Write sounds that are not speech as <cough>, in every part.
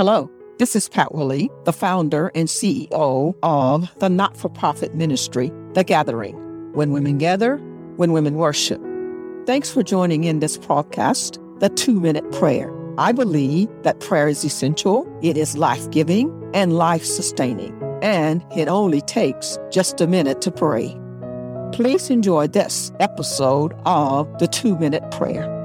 Hello, this is Pat Willie, the founder and CEO of the not for profit ministry, The Gathering. When women gather, when women worship. Thanks for joining in this podcast, The Two Minute Prayer. I believe that prayer is essential, it is life giving and life sustaining, and it only takes just a minute to pray. Please enjoy this episode of The Two Minute Prayer.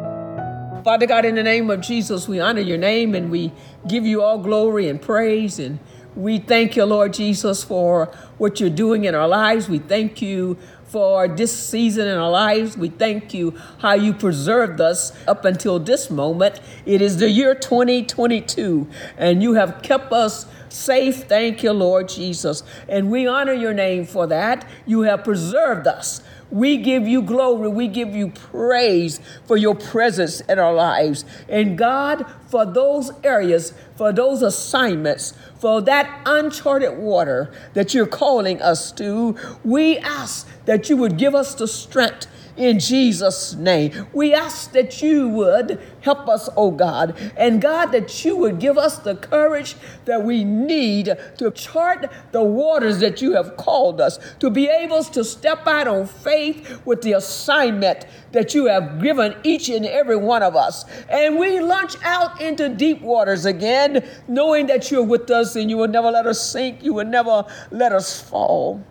Father God, in the name of Jesus, we honor your name and we give you all glory and praise. And we thank you, Lord Jesus, for what you're doing in our lives. We thank you for this season in our lives. We thank you how you preserved us up until this moment. It is the year 2022, and you have kept us safe. Thank you, Lord Jesus. And we honor your name for that. You have preserved us. We give you glory. We give you praise for your presence in our lives. And God, for those areas, for those assignments, for that uncharted water that you're calling us to, we ask that you would give us the strength in Jesus' name. We ask that you would help us, oh God, and God, that you would give us the courage that we need to chart the waters that you have called us, to be able to step out on faith with the assignment that you have given each and every one of us. And we launch out into deep waters again, knowing that you're with us and you will never let us sink, you will never let us fall.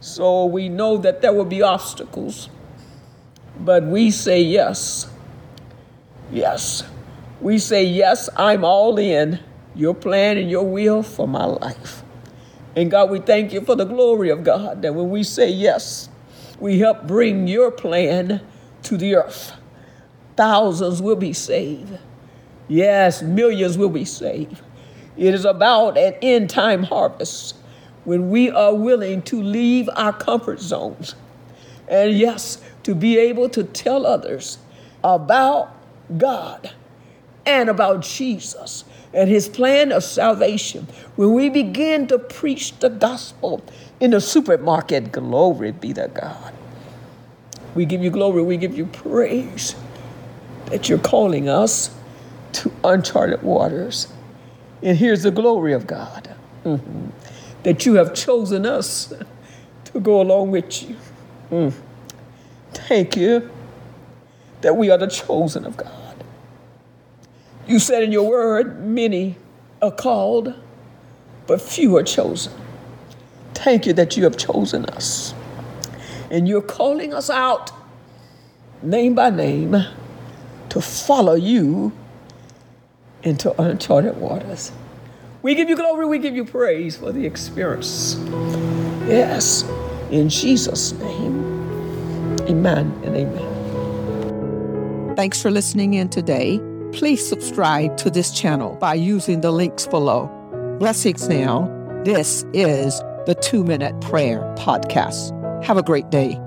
So we know that there will be obstacles. But we say yes. Yes. We say, Yes, I'm all in your plan and your will for my life. And God, we thank you for the glory of God that when we say yes, we help bring your plan to the earth. Thousands will be saved. Yes, millions will be saved. It is about an end time harvest when we are willing to leave our comfort zones. And yes, to be able to tell others about God and about Jesus and his plan of salvation. When we begin to preach the gospel in the supermarket, glory be to God. We give you glory, we give you praise that you're calling us to uncharted waters. And here's the glory of God mm-hmm. that you have chosen us <laughs> to go along with you. Mm. Thank you that we are the chosen of God. You said in your word, many are called, but few are chosen. Thank you that you have chosen us. And you're calling us out, name by name, to follow you into uncharted waters. We give you glory, we give you praise for the experience. Yes, in Jesus' name. Amen and amen. Thanks for listening in today. Please subscribe to this channel by using the links below. Blessings now. This is the Two Minute Prayer Podcast. Have a great day.